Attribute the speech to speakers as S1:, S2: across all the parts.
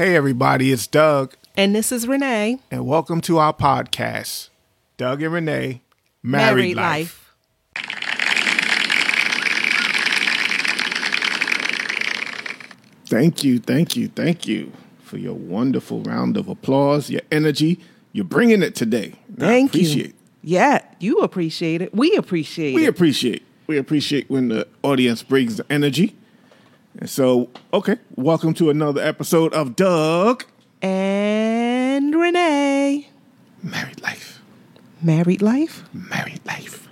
S1: Hey, everybody, it's Doug,
S2: And this is Renee.
S1: and welcome to our podcast, Doug and Renee Married, Life. Thank you, thank you, thank you for your wonderful round of applause, your energy. You're bringing it today.
S2: Thank
S1: appreciate
S2: you. Yeah, you appreciate it. We appreciate
S1: We
S2: it.
S1: appreciate. We appreciate when the audience brings the energy. And so, okay, welcome to another episode of Doug
S2: and Renee.
S1: Married Life.
S2: Married life?
S1: Married Life.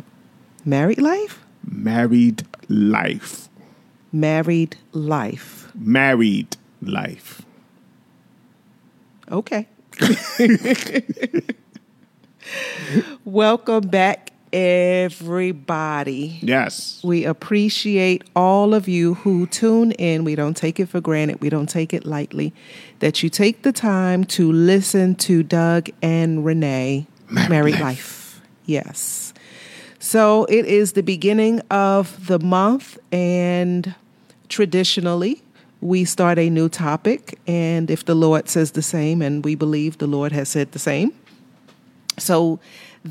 S2: Married life?
S1: Married Life.
S2: Married life.
S1: Married Life.
S2: Okay. Welcome back, everybody.
S1: Yes.
S2: We appreciate all of you who tune in. We don't take it for granted. We don't take it lightly that you take the time to listen to Doug and Renee
S1: Married Life.
S2: Life. Yes. So it is the beginning of the month, and traditionally, we start a new topic. And if the Lord says the same, and we believe the Lord has said the same. So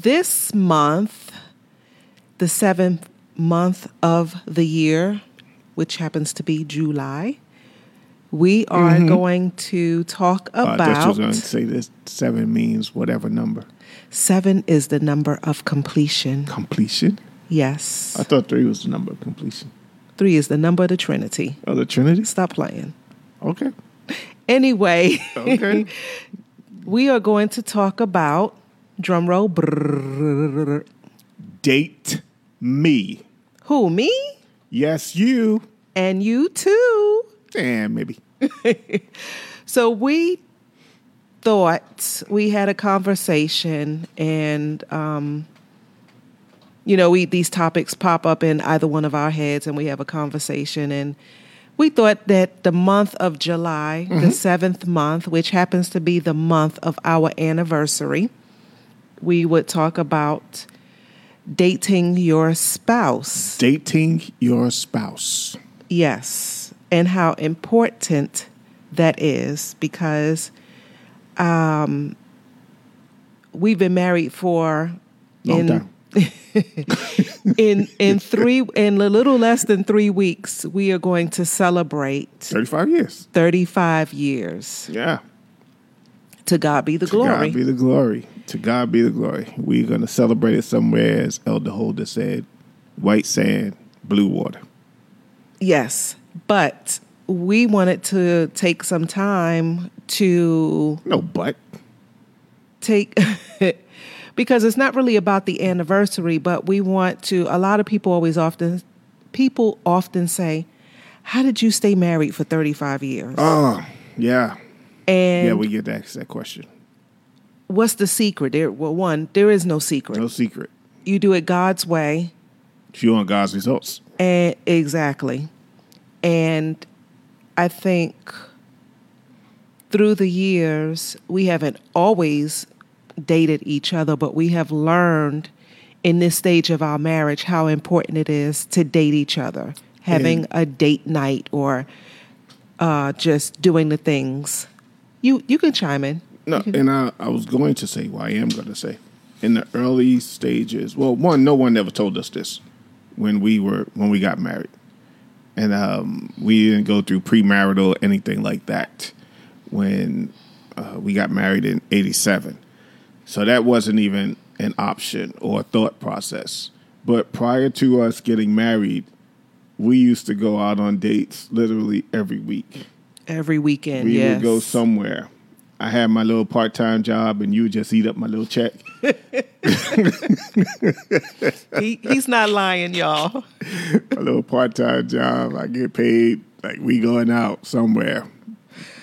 S2: this month, the seventh month of the year, which happens to be July, we are going to talk
S1: Uh, I
S2: about
S1: was going to say this seven means whatever number.
S2: seven is the number of completion.
S1: Completion?
S2: Yes.
S1: I thought three was the number of completion.
S2: Three is the number of the Trinity.
S1: Oh, the Trinity?
S2: Stop playing.
S1: Okay.
S2: Anyway,
S1: Okay.
S2: we are going to talk about drum roll. brrrr.
S1: Date me.
S2: Who, me?
S1: Yes, you.
S2: And you too.
S1: And maybe.
S2: So we thought we had a conversation, and um, you know, we these topics pop up in either one of our heads, and we have a conversation. And we thought that the month of July, the seventh month, which happens to be the month of our anniversary, we would talk about dating your spouse.
S1: Dating your spouse.
S2: Yes, and how important that is because um, we've been married for
S1: Long
S2: in
S1: time.
S2: in in three in a little less than three weeks. We are going to celebrate
S1: 35 years.
S2: thirty five years.
S1: Yeah.
S2: To God be the
S1: To
S2: glory.
S1: God be the glory. To God be the glory. We're going to celebrate it somewhere, as Elder Holder said white sand, blue water.
S2: yes, but we wanted to take some time to
S1: No, but.
S2: take because it's not really about the anniversary, but we want to a lot of people always often people often say, How did you stay married for 35 years?
S1: Oh, yeah.
S2: and
S1: Yeah, we get asked that question.
S2: What's the secret? There well one, there is no secret.
S1: No secret.
S2: You do it God's way.
S1: You want God's results.
S2: And exactly. And I think through the years, we haven't always dated each other, but we have learned in this stage of our marriage how important it is to date each other, having a date night or uh, just doing the things. You you can chime in.
S1: No, and I, I was going to say, well, I am going to say, in the early stages, well, one, no one ever told us this when we were when we got married, and um, we didn't go through premarital or anything like that when uh, we got married in '87. So that wasn't even an option or a thought process. But prior to us getting married, we used to go out on dates literally every week.
S2: Every weekend,
S1: We
S2: yes.
S1: would go somewhere. I had my little part time job, and you would just eat up my little check.
S2: he, he's not lying, y'all.
S1: my little part time job. I get paid like we going out somewhere.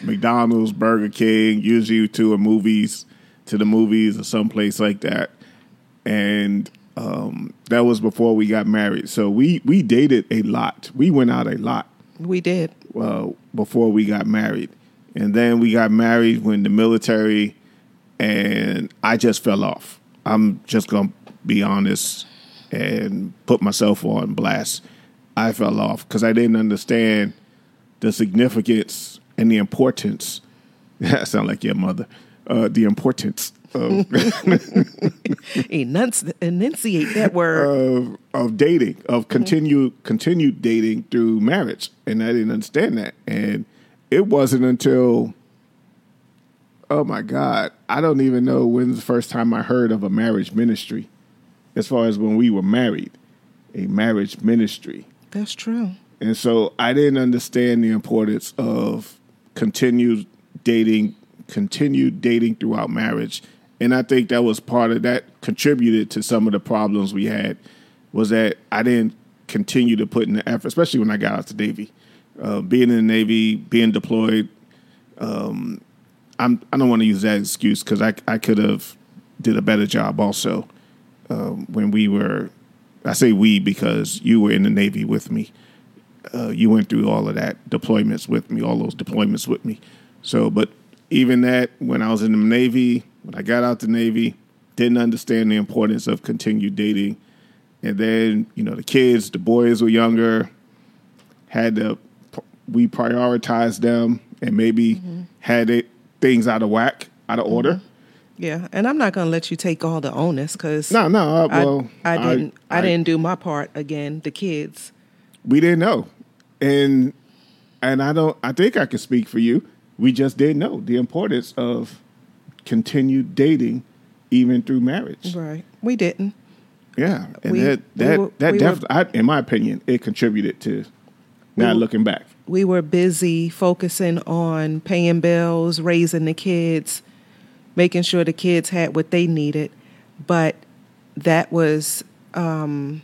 S1: McDonald's, Burger King, usually to a movies, to the movies or someplace like that. And um, that was before we got married. So we we dated a lot. We went out a lot.
S2: We did.
S1: uh, before we got married. And then we got married when the military, and I just fell off. I'm just going to be honest and put myself on blast. I fell off because I didn't understand the significance and the importance That sound like your mother. Uh, the importance of
S2: Enunci- enunciate that word.
S1: of, of dating, of continued continued dating through marriage, and I didn't understand that. And it wasn't until, oh my God, I don't even know when's the first time I heard of a marriage ministry, as far as when we were married, a marriage ministry.
S2: That's true.
S1: And so I didn't understand the importance of continued dating, continued dating throughout marriage. And I think that was part of that contributed to some of the problems we had was that I didn't continue to put in the effort, especially when I got out to Navy. Uh, being in the Navy, being deployed, um, I'm, I don't want to use that excuse because I, I could have did a better job also um, when we were, I say we because you were in the Navy with me uh, you went through all of that deployments with me, all those deployments with me. So, but even that, when I was in the Navy, when I got out the Navy, didn't understand the importance of continued dating. And then, you know, the kids, the boys were younger, had to, we prioritized them and maybe had it, things out of whack, out of order.
S2: Yeah, and I'm not going to let you take all the onus because
S1: No, no, uh,
S2: I,
S1: well,
S2: I didn't. I, didn't do my part again. The kids.
S1: we didn't know and and i don't i think i can speak for you we just didn't know the importance of continued dating even through marriage
S2: Right. We didn't.
S1: yeah and
S2: We-
S1: that
S2: we
S1: that
S2: were-
S1: that
S2: we were-
S1: definitely I, in my opinion it contributed to not
S2: were-
S1: looking back
S2: We were busy focusing on paying bills, raising the kids, making sure the kids had what they needed, but that was, um,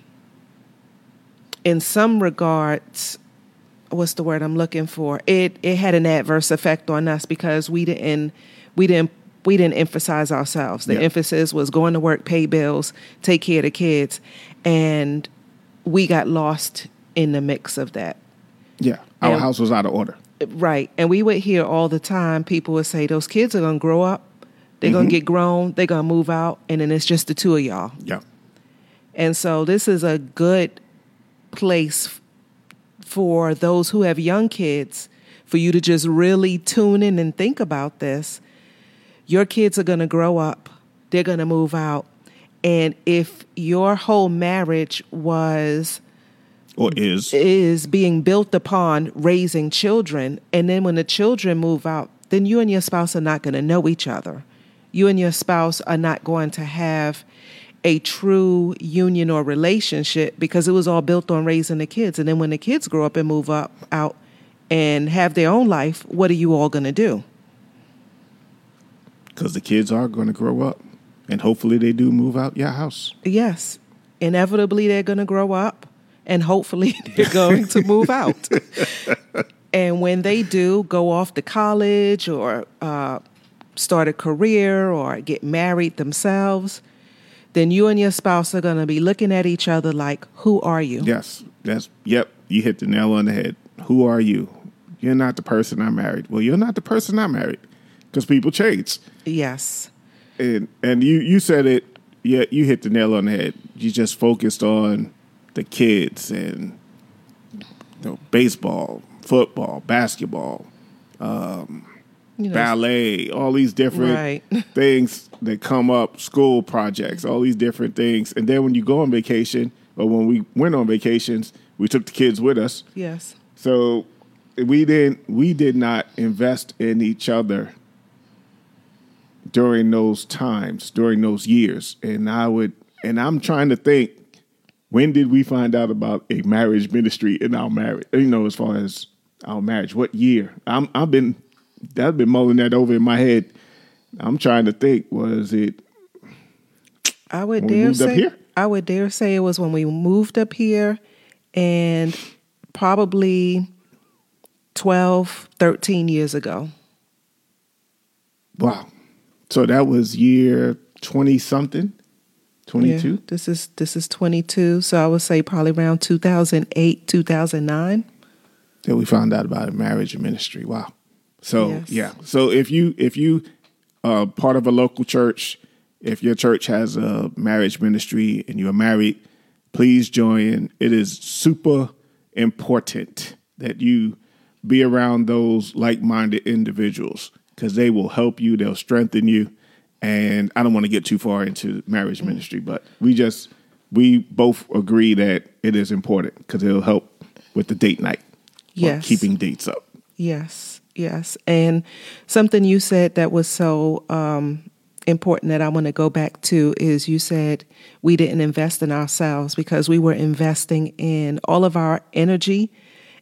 S2: in some regards, what's the word I'm looking for? It it had an adverse effect on us because we didn't we didn't we didn't emphasize ourselves. The
S1: Yeah.
S2: emphasis was going to work, pay bills, take care of the kids, and we got lost in the mix of that.
S1: Yeah our
S2: And-
S1: house was out of order
S2: Right. And we would hear all the time people would say, Those kids are gonna grow up, they're gonna mm-hmm. get grown, they're gonna move out, and then it's just the two of y'all.
S1: yeah
S2: And so this is a good place for those who have young kids for you to just really tune in and think about this. Your kids are going to grow up, they're going to move out. And if your whole marriage was
S1: or is.
S2: is being built upon raising children. And then when the children move out then you and your spouse are not going to know each other. You and your spouse are not going to have a true union or relationship because it was all built on raising the kids. And then when the kids grow up and move up out and have their own life what are you all going to do?
S1: Because the kids are going to grow up and hopefully they do move out your house.
S2: Yes. Inevitably they're going to grow up and hopefully they're going to move out. And when they do go off to college or uh, start a career or get married themselves then you and your spouse are going to be looking at each other like who are you?
S1: Yes. That's yep you hit the nail on the head. Who are you? You're not the person i married. Well you're not the person i married because people change.
S2: Yes.
S1: And and you you said it. Yeah you hit the nail on the head. You just focused on the kids and you know baseball football basketball um,
S2: you know,
S1: ballet all these different
S2: Right.
S1: things that come up school projects all these different things and then when you go on vacation or when we went on vacations we took the kids with us
S2: yes
S1: so we didn't we did not invest in each other during those times, during those years. And I would and I'm trying to think when did we find out about a marriage ministry in our marriage? You know, as far as our marriage, what year? I'm I've been I've been mulling that over in my head. I'm trying to think, was it
S2: I would dare say? I would dare say it was when we moved up here and probably 12, 13 years ago.
S1: wow. So that was year twenty something? Twenty two?
S2: Yeah, this is this is 22, so I would say probably around 2008, 2009.
S1: that we found out about a marriage ministry. Wow. So
S2: Yes.
S1: yeah. So if you if you are part of a local church, if your church has a marriage ministry and you're married, please join. It is super important that you be around those like-minded individuals because they will help you. They'll strengthen you. And I don't want to get too far into marriage ministry, but we just we both agree that it is important because it'll help with the date night.
S2: Yes.
S1: keeping dates up.
S2: Yes, yes. And something you said that was so um, important that I want to go back to is you said we didn't invest in ourselves because we were investing in all of our energy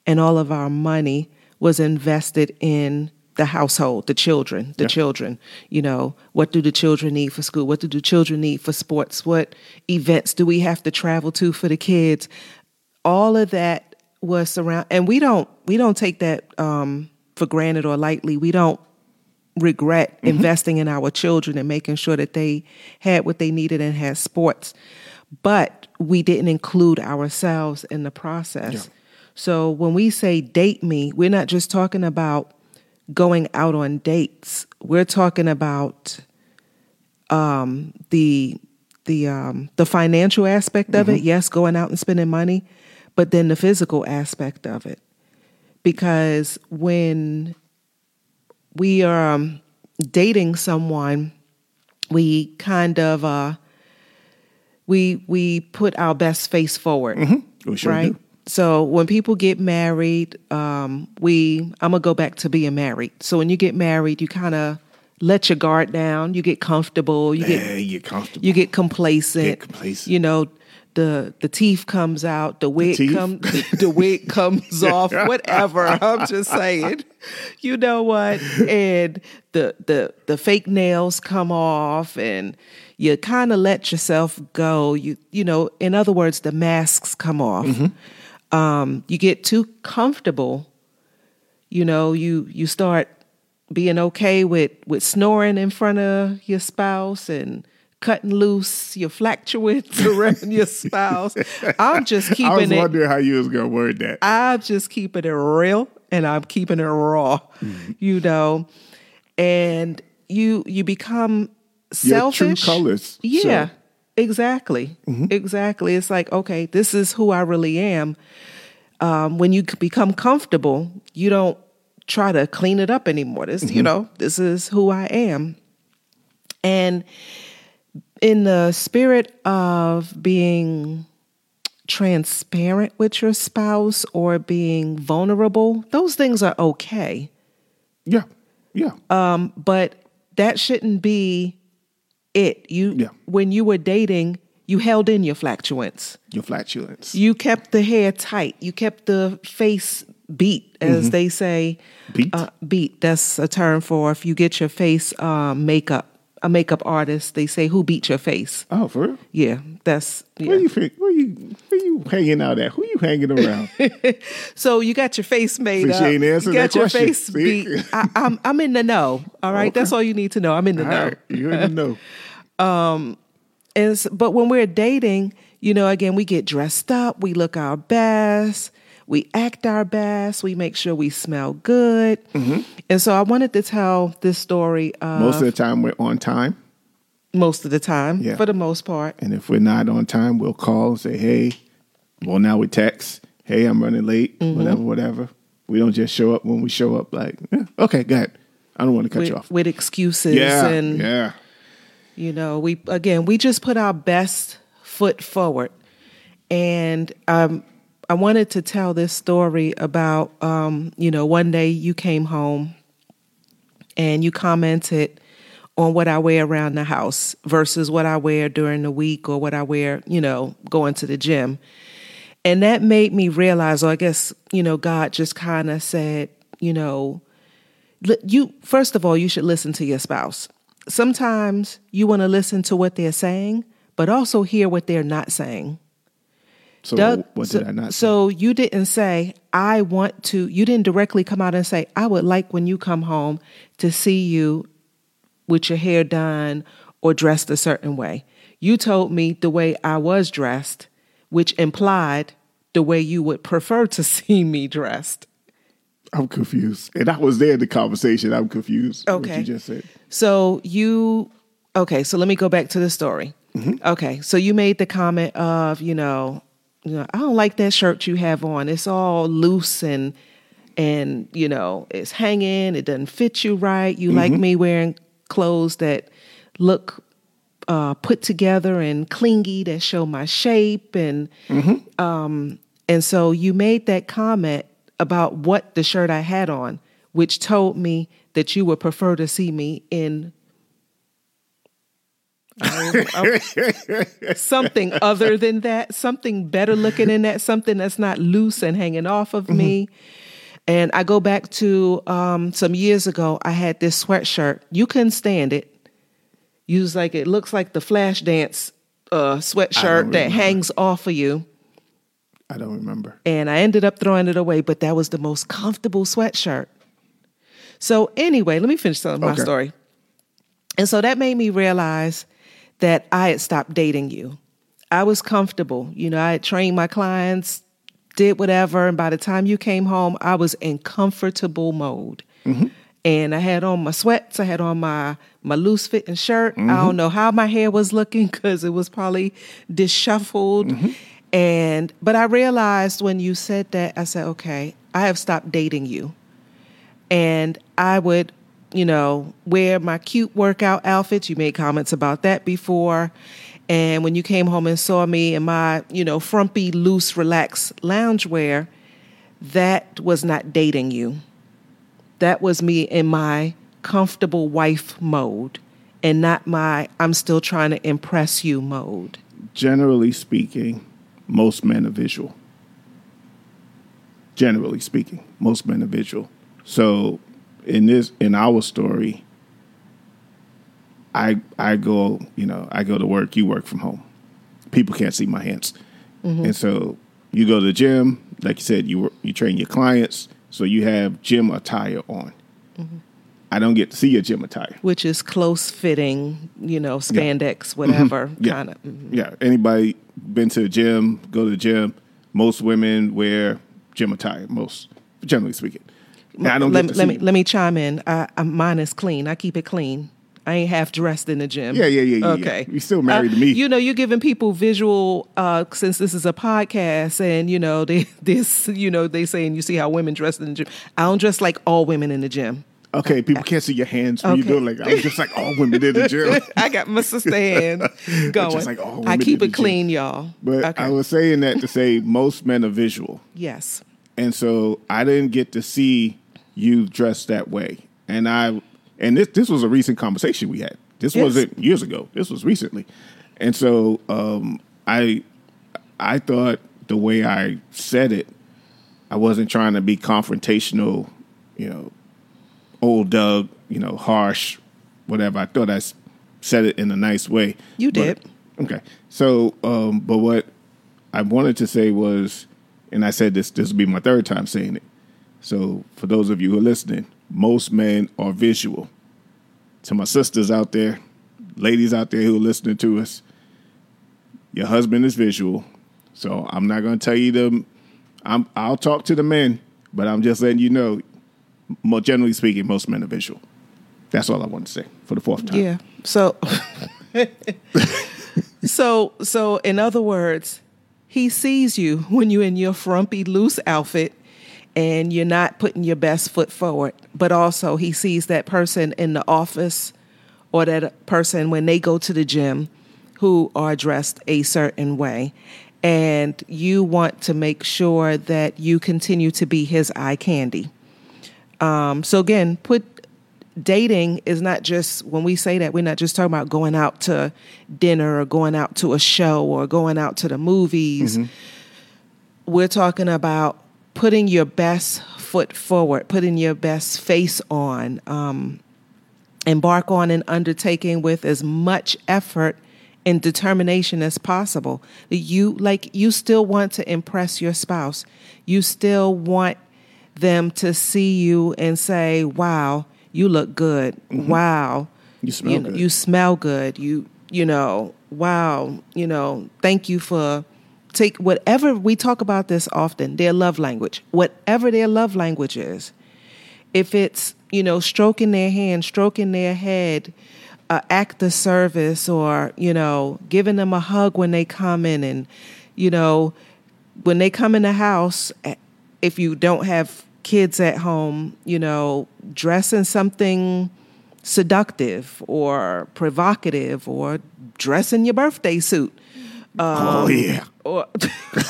S2: and all of our money was invested in the household, the children, the
S1: Yeah.
S2: children. You know, what do the children need for school? What do the children need for sports? What events do we have to travel to for the kids? all of that was surround and we don't we don't take that um, for granted or lightly we don't regret investing in our children and making sure that they had what they needed and had sports but we didn't include ourselves in the process
S1: Yeah.
S2: so when we say date me we're not just talking about going out on dates we're talking about um, the the um, the financial aspect of it. Yes, going out and spending money, but then the physical aspect of it, because when we are um, dating someone, we kind of uh, we we put our best face forward
S1: We sure
S2: right?
S1: do.
S2: So when people get married, um, we I'm gonna go back to being married. So when you get married, you kind of let your guard down. You get comfortable. You get
S1: Yeah, you're comfortable.
S2: you get complacent.
S1: Get complacent.
S2: You know, the the teeth comes out, the wig
S1: teeth?
S2: comes the wig comes off, whatever. I'm just saying. You know what? And the the the fake nails come off and you kind of let yourself go. You you know, in other words, the masks come off. Um, you get too comfortable. You know, you you start being okay with with snoring in front of your spouse and cutting loose your flatulence around your spouse. I'm just keeping.
S1: I was
S2: keeping it.
S1: wondering how you was gonna word that.
S2: I'm just keeping it real and I'm keeping it raw. You know, and you you become
S1: Your true
S2: selfish.
S1: colors
S2: Yeah.
S1: Show. Mm-hmm.
S2: Exactly. Exactly. It's like, okay, this is who I really am. Um, when you become comfortable, you don't try to clean it up anymore. This,
S1: Mm-hmm.
S2: you know, this is who I am. And in the spirit of being transparent with your spouse or being vulnerable, those things are okay.
S1: Yeah, yeah.
S2: Um, but that shouldn't be it. You
S1: Yeah.
S2: when you were dating, you held in your flatulence.
S1: Your flatulence.
S2: You kept the hair tight. You kept the face beat, as they say.
S1: Beat?
S2: Uh, beat. That's a term for if you get your face um, makeup. A makeup artist, they say, "Who beat your face?"
S1: oh, for real?
S2: Yeah, that's yeah.
S1: Where you? Where you? Where you hanging out at? Who you hanging around?
S2: So you got your face made
S1: See,
S2: up.
S1: she ain't answered
S2: you got
S1: that
S2: your
S1: question.
S2: face
S1: See?
S2: beat. I, I'm I'm in the know. All right,
S1: Okay.
S2: that's all you need to know. I'm in the
S1: All
S2: know.
S1: right, you already know.
S2: Um, is but when we're dating, you know, again, we get dressed up, we look our best, we act our best, we make sure we smell good. And so I wanted to tell this story uh,
S1: Most of the time, we're on time,
S2: most of the time,
S1: Yeah.
S2: for the most part.
S1: and if we're not on time, we'll call and say, "Hey." Well, now we text, "Hey, I'm running late."
S2: Mm-hmm.
S1: Whatever, whatever. We don't just show up when we show up. Like, yeah, okay, go ahead. I don't want to cut
S2: With,
S1: you off.
S2: with excuses
S1: Yeah,
S2: and
S1: yeah.
S2: you know we again we just put our best foot forward and um, i wanted to tell this story about um, you know one day you came home and you commented on what i wear around the house versus what i wear during the week or what i wear you know going to the gym. And that made me realize or i guess you know god just kind of said you know you first of all you should listen to your spouse. Sometimes you want to listen to what they're saying but also hear what they're not saying
S1: So
S2: Doug,
S1: what
S2: so,
S1: did I not? say?
S2: so you didn't say i want to you didn't directly come out and say i would like when you come home to see you with your hair done or dressed a certain way you told me the way i was dressed which implied the way you would prefer to see me dressed
S1: I'm confused, and I was there in the conversation. I'm confused. What
S2: Okay.
S1: you just said.
S2: So you, okay, so let me go back to the story. Mm-hmm. Okay, so you made the comment of, you know, you know, I don't like that shirt you have on. It's all loose and and you know it's hanging. It doesn't fit you right. You like me wearing clothes that look uh, put together and clingy that show my shape and um, and so you made that comment about what the shirt i had on which told me that you would prefer to see me in I- I- something other than that, something better looking than that, something that's not loose and hanging off of me. And I go back to um, some years ago, I had this sweatshirt. You couldn't stand it. You was like, it looks like the Flashdance uh, sweatshirt that hangs off of you.
S1: I don't remember.
S2: And I ended up throwing it away, but that was the most comfortable sweatshirt. So, anyway, let me finish telling my story. And so that made me realize that I had stopped dating you. I was comfortable. You know, I had trained my clients, did whatever. And by the time you came home, I was in comfortable mode. Mm-hmm. And I had on my sweats, I had on my, my loose fitting shirt. I don't mm-hmm. know how my hair was looking because it was probably disheveled. Mm-hmm. And but I realized when you said that, I said, okay, I have stopped dating you and I would, you know, wear my cute workout outfits. You made comments about that before. And when you came home and saw me in my, you know, frumpy, loose, relaxed loungewear, that was not dating you. That was me in my comfortable wife mode and not my I'm still trying to impress you mode.
S1: Generally speaking, most men are visual. Generally speaking, most men are visual. So in this in our story, I I go, you know, I go to work, you work from home. People can't see my hands. Mm-hmm. And so you go to the gym, like you said, you you train your clients, so you have gym attire on. Mm-hmm. I don't get to see your gym attire.
S2: Which is close fitting, you know, spandex, mm-hmm. whatever
S1: Yeah.
S2: kind of.
S1: Yeah. Anybody been to the gym, go to the gym, most women wear gym attire, most generally speaking. I don't
S2: let, let me let me chime in. I, I, mine is clean. I keep it clean. I ain't half dressed in the gym.
S1: Yeah, yeah, yeah, yeah, yeah.
S2: Okay,
S1: You still married
S2: Uh,
S1: to me.
S2: You know, you're giving people visual. Uh, since this is a podcast, and you know, they this, you know, they saying you see how women dress in the gym. I don't dress like all women in the gym.
S1: Okay, people can't see your hands when
S2: Okay.
S1: you do it. Like I'm just like all women in the gym.
S2: I got my sister hand going.
S1: like all
S2: I keep it
S1: the gym.
S2: clean, y'all.
S1: But
S2: okay.
S1: I was saying that to say most men are visual.
S2: yes.
S1: And so I didn't get to see you dressed that way. And I and this this was a recent conversation we had. This
S2: Yes.
S1: wasn't years ago. This was recently. And so um I I thought the way I said it, I wasn't trying to be confrontational, you know, old Doug, you know, harsh, whatever. I thought I said it in a nice way.
S2: You
S1: But-
S2: did.
S1: Okay. So, um, but what I wanted to say was, and I said this, this will be my third time saying it. So, for those of you who are listening, most men are visual. To my sisters out there, ladies out there who are listening to us, your husband is visual. So, I'm not going to tell you to, I'm, I'll talk to the men, but I'm just letting you know, more generally speaking, most men are visual. That's all I want to say for the fourth time.
S2: Yeah. So So so in other words, he sees you when you're in your frumpy loose outfit and you're not putting your best foot forward, but also he sees that person in the office or that person when they go to the gym who are dressed a certain way and you want to make sure that you continue to be his eye candy. Um, so again, put dating is not just when we say that we're not just talking about going out to dinner or going out to a show or going out to the movies. We're talking about putting your best foot forward, putting your best face on, um, embark on an undertaking with as much effort and determination as possible. You like you still want to impress your spouse. You still want them to see you and say, "Wow, you look good. Wow,
S1: You smell
S2: know,
S1: good."
S2: You smell good. You you know, wow, you know, thank you for take whatever we talk about this often, their love language. Whatever their love language is. If it's, you know, stroking their hand, stroking their head, uh, act of service or, you know, giving them a hug when they come in and, you know, when they come in the house, eh, if you don't have kids at home, you know, dress in something seductive or provocative or dress in your birthday suit.
S1: Oh yeah.
S2: Or,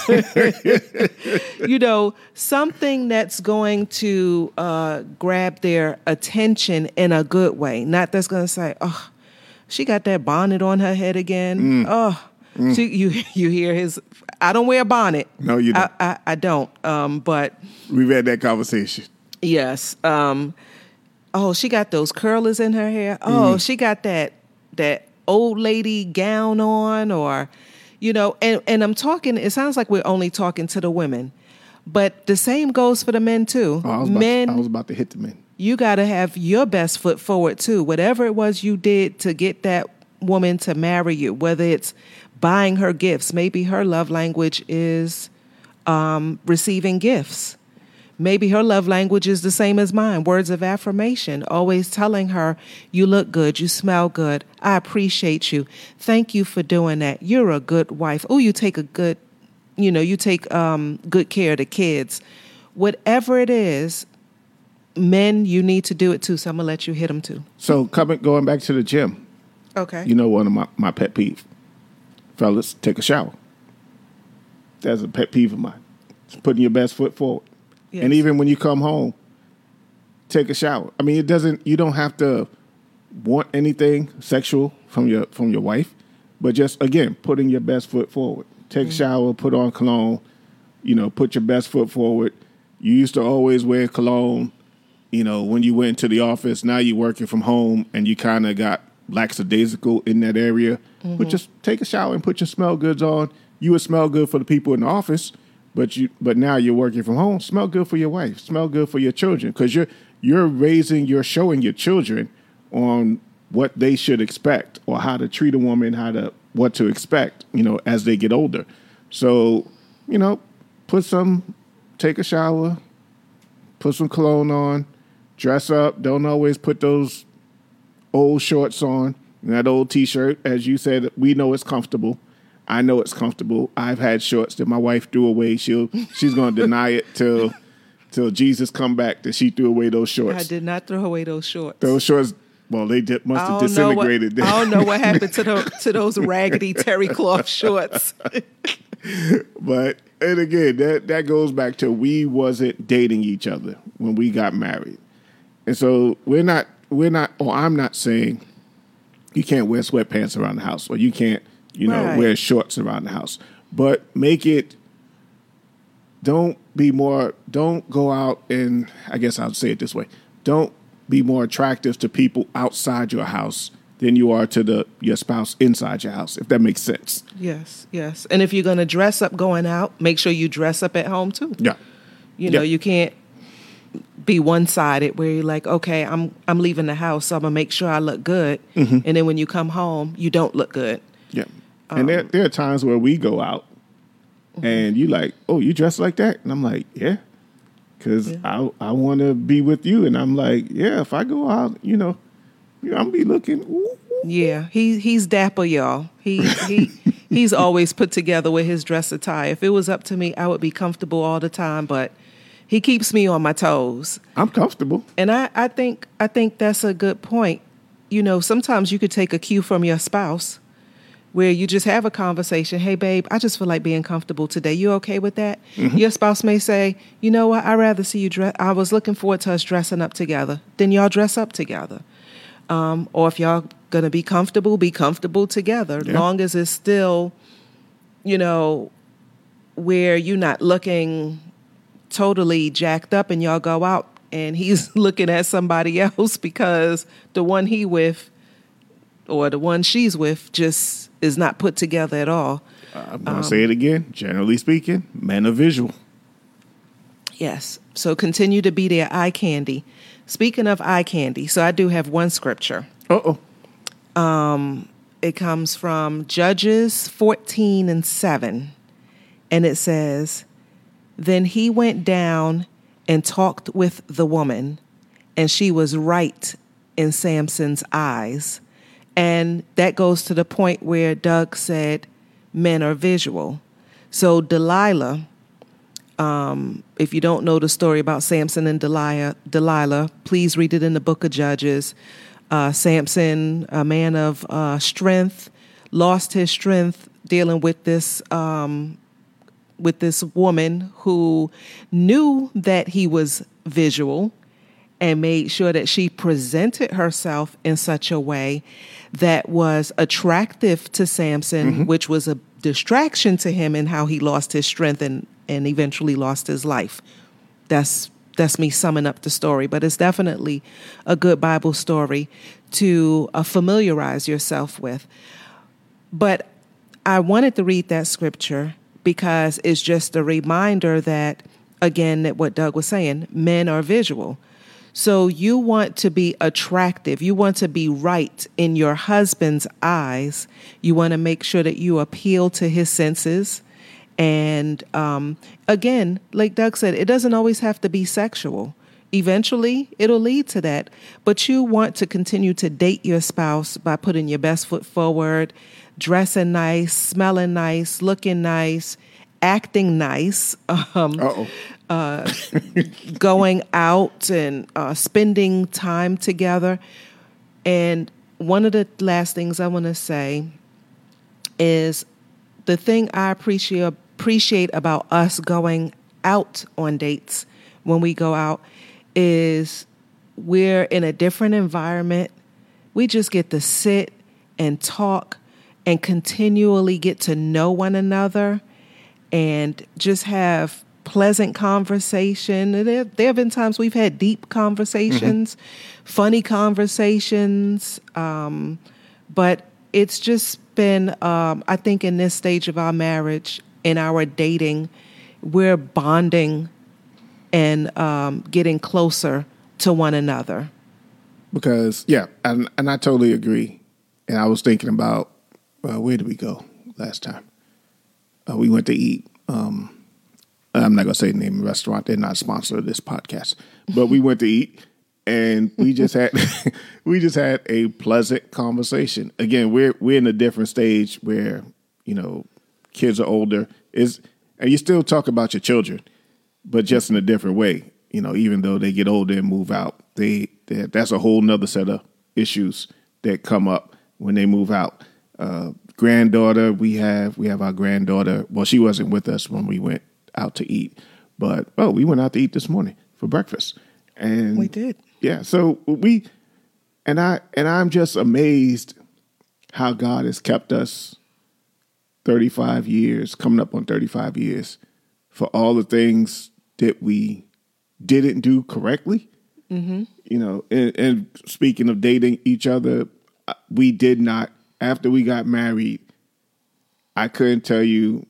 S2: you know, something that's going to uh, grab their attention in a good way, not that's going to say, oh, she got that bonnet on her head again. Oh, she, you you hear his. I don't wear a bonnet.
S1: No, you don't.
S2: I, I, I don't. Um, but
S1: We've had that conversation.
S2: yes. Um, oh, she got those curlers in her hair. Oh, she got that that old lady gown on, or you know. And and I'm talking. It sounds like we're only talking to the women, but the same goes for the men too.
S1: Oh, I was,
S2: men
S1: to, I was about to hit the men.
S2: you got to have your best foot forward too. Whatever it was you did to get that woman to marry you, whether it's buying her gifts, maybe her love language is um, receiving gifts. Maybe her love language is the same as mine words of affirmation, always telling her, You look good, you smell good, I appreciate you, thank you for doing that, you're a good wife, oh, you take a good, you know, you take um, good care of the kids. Whatever it is, men, you need to do it too. So I'm gonna let you hit them too.
S1: So coming going back to the gym,
S2: Okay.
S1: you know one of my, my pet peeves Fellas, take a shower. That's a pet peeve of mine. It's putting your best foot forward.
S2: Yes.
S1: And even when you come home, take a shower. I mean, it doesn't you don't have to want anything sexual from your from your wife, but just again, putting your best foot forward. Take a mm-hmm. shower, put on cologne, you know, put your best foot forward. You used to always wear cologne, you know, when you went to the office. Now you're working from home and you kind of got lackadaisical in that area. But mm-hmm. just take a shower and put your smell goods on. You would smell good for the people in the office, but you but now you're working from home. Smell good for your wife. Smell good for your children because you're you're raising, you're showing your children on what they should expect or how to treat a woman, how to what to expect, you know, as they get older. So, you know, put some, take a shower, put some cologne on, dress up. Don't always put those old shorts on and that old t-shirt. As you said, we know it's comfortable. I know it's comfortable. I've had shorts that my wife threw away. She'll she's going to deny it till till Jesus come back that she threw away those shorts.
S2: I did not throw away those shorts.
S1: Those shorts, well, they did, must have
S2: don't, what,
S1: disintegrated.
S2: I don't know what happened to those to those raggedy terry cloth shorts.
S1: But and again, that that goes back to we wasn't dating each other when we got married, and so we're not we're not or I'm not saying you can't wear sweatpants around the house or you can't you know
S2: Right.
S1: wear shorts around the house, but make it. Don't be more. Don't go out and I guess I'll say it this way. Don't be more attractive to people outside your house than you are to the your spouse inside your house. If that makes sense.
S2: yes, yes. And if you're going to dress up going out, make sure you dress up at home too.
S1: Yeah.
S2: You know,
S1: Yeah.
S2: you can't be one sided where you're like, okay, I'm I'm leaving the house, so I'm gonna make sure I look good,
S1: Mm-hmm.
S2: and then when you come home, you don't look good.
S1: Yeah. And there, um, there are times where we go out and you like, oh, you dress like that? And I'm like, yeah. Because I, I want to be with you. And I'm like, yeah, if I go out, you know, you know, I'm be looking, ooh, ooh.
S2: Yeah, he he's dapper, y'all. He he he's always put together with his dress attire. If it was up to me, I would be comfortable all the time, but he keeps me on my toes.
S1: I'm comfortable.
S2: And I, I think I think that's a good point. You know, sometimes you could take a cue from your spouse where you just have a conversation. Hey babe, I just feel like being comfortable today. You okay with that? Your spouse may say, you know what, I'd rather see you dress I was looking forward to us dressing up together. Then y'all dress up together. Um, or if y'all gonna be comfortable, be comfortable together.
S1: Yeah.
S2: Long as it's still, you know, where you're not looking totally jacked up and y'all go out and he's looking at somebody else because the one he with or the one she's with just is not put together at all.
S1: I'm going to say it again. Generally speaking, men are visual.
S2: Yes. So continue to be their eye candy. Speaking of eye candy, so I do have one scripture.
S1: Uh oh.
S2: It comes from Judges 14 and 7. And it says, Then he went down and talked with the woman, and she was right in Samson's eyes. And that goes to the point where Doug said men are visual. So Delilah Um, if you don't know the story about Samson and Delilah, Delilah, please read it in the book of Judges. Uh, Samson, a man of uh, strength, lost his strength dealing with this um, with this woman who knew that he was visual and made sure that she presented herself in such a way that was attractive to Samson, mm-hmm. which was a distraction to him in how he lost his strength and, and eventually lost his life. That's that's me summing up the story, but it's definitely a good Bible story to uh, familiarize yourself with. But I wanted to read that scripture because it's just a reminder that, again, that what Doug was saying, men are visual. So you want to be attractive. You want to be right in your husband's eyes. You want to make sure that you appeal to his senses. And um, again, like Doug said, it doesn't always have to be sexual. Eventually, it'll lead to that. But you want to continue to date your spouse by putting your best foot forward, dressing nice, smelling nice, looking nice, acting nice. Um, uh, going out and uh, spending time together. And one of the last things I want to say is the thing I appreciate appreciate about us going out on dates when we go out is we're in a different environment. We just get to sit and talk and continually get to know one another and just have pleasant conversation. There, there have been times we've had deep conversations, mm-hmm. funny conversations, um, but it's just been, um, I think, in this stage of our marriage, in our dating, we're bonding and um, getting closer to one another.
S1: Because yeah, and and I totally agree. And I was thinking about uh, where did we go last time? Uh, we went to eat. Um, I'm not gonna say the name of the restaurant. They're not sponsor this podcast, but we went to eat and we just had we just had a pleasant conversation. Again, we're we're in a different stage where you know kids are older is and you still talk about your children, but just in a different way. You know, even though they get older and move out, they, they that's a whole nother set of issues that come up when they move out. Uh, granddaughter, we have we have our granddaughter. Well, she wasn't with us when we went out to eat. But oh, we went out to eat this morning for breakfast. And
S2: we did.
S1: Yeah. So we and I and I'm just amazed how God has kept us 35 years, coming up on 35 years, for all the things that we didn't do correctly. Mm-hmm. You know, and, and speaking of dating each other, uh, we did not, after we got married, I couldn't tell you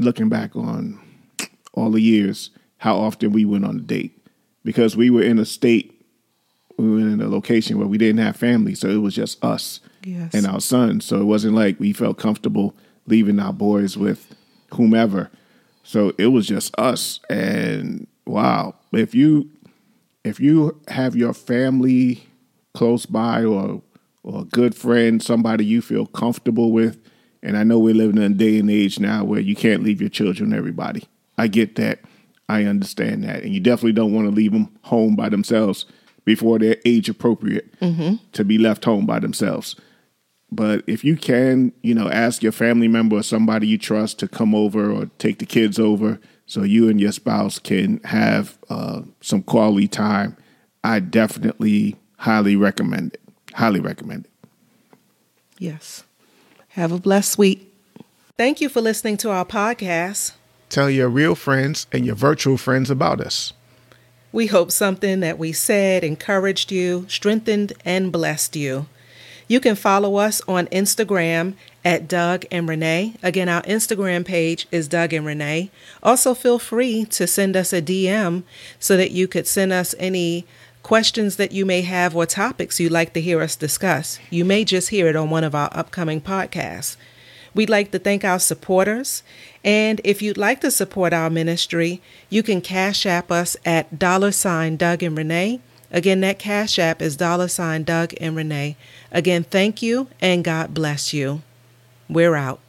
S1: looking back on all the years, how often we went on a date because we were in a state, we were in a location where we didn't have family, so it was just us yes. and our son. So it wasn't like we felt comfortable leaving our boys with whomever. So it was just us, and wow, if you if you have your family close by or or a good friend, somebody you feel comfortable with, and I know we're living in a day and age now where you can't leave your children everybody. I get that. I understand that. And you definitely don't want to leave them home by themselves before they're age appropriate mm-hmm. to be left home by themselves. But if you can, you know, ask your family member or somebody you trust to come over or take the kids over so you and your spouse can have uh, some quality time, I definitely highly recommend it. Highly recommend it.
S2: Yes. Have a blessed week. Thank you for listening to our podcast.
S1: Tell your real friends and your virtual friends about us.
S2: We hope something that we said encouraged you, strengthened, and blessed you. You can follow us on Instagram at Doug and Renee. Again, our Instagram page is Doug and Renee. Also, feel free to send us a DM so that you could send us any questions that you may have or topics you'd like to hear us discuss. You may just hear it on one of our upcoming podcasts. We'd like to thank our supporters. And if you'd like to support our ministry, you can cash app us at dollar sign Doug and Renee. Again, that cash app is dollar sign Doug and Renee. Again, thank you and God bless you. We're out.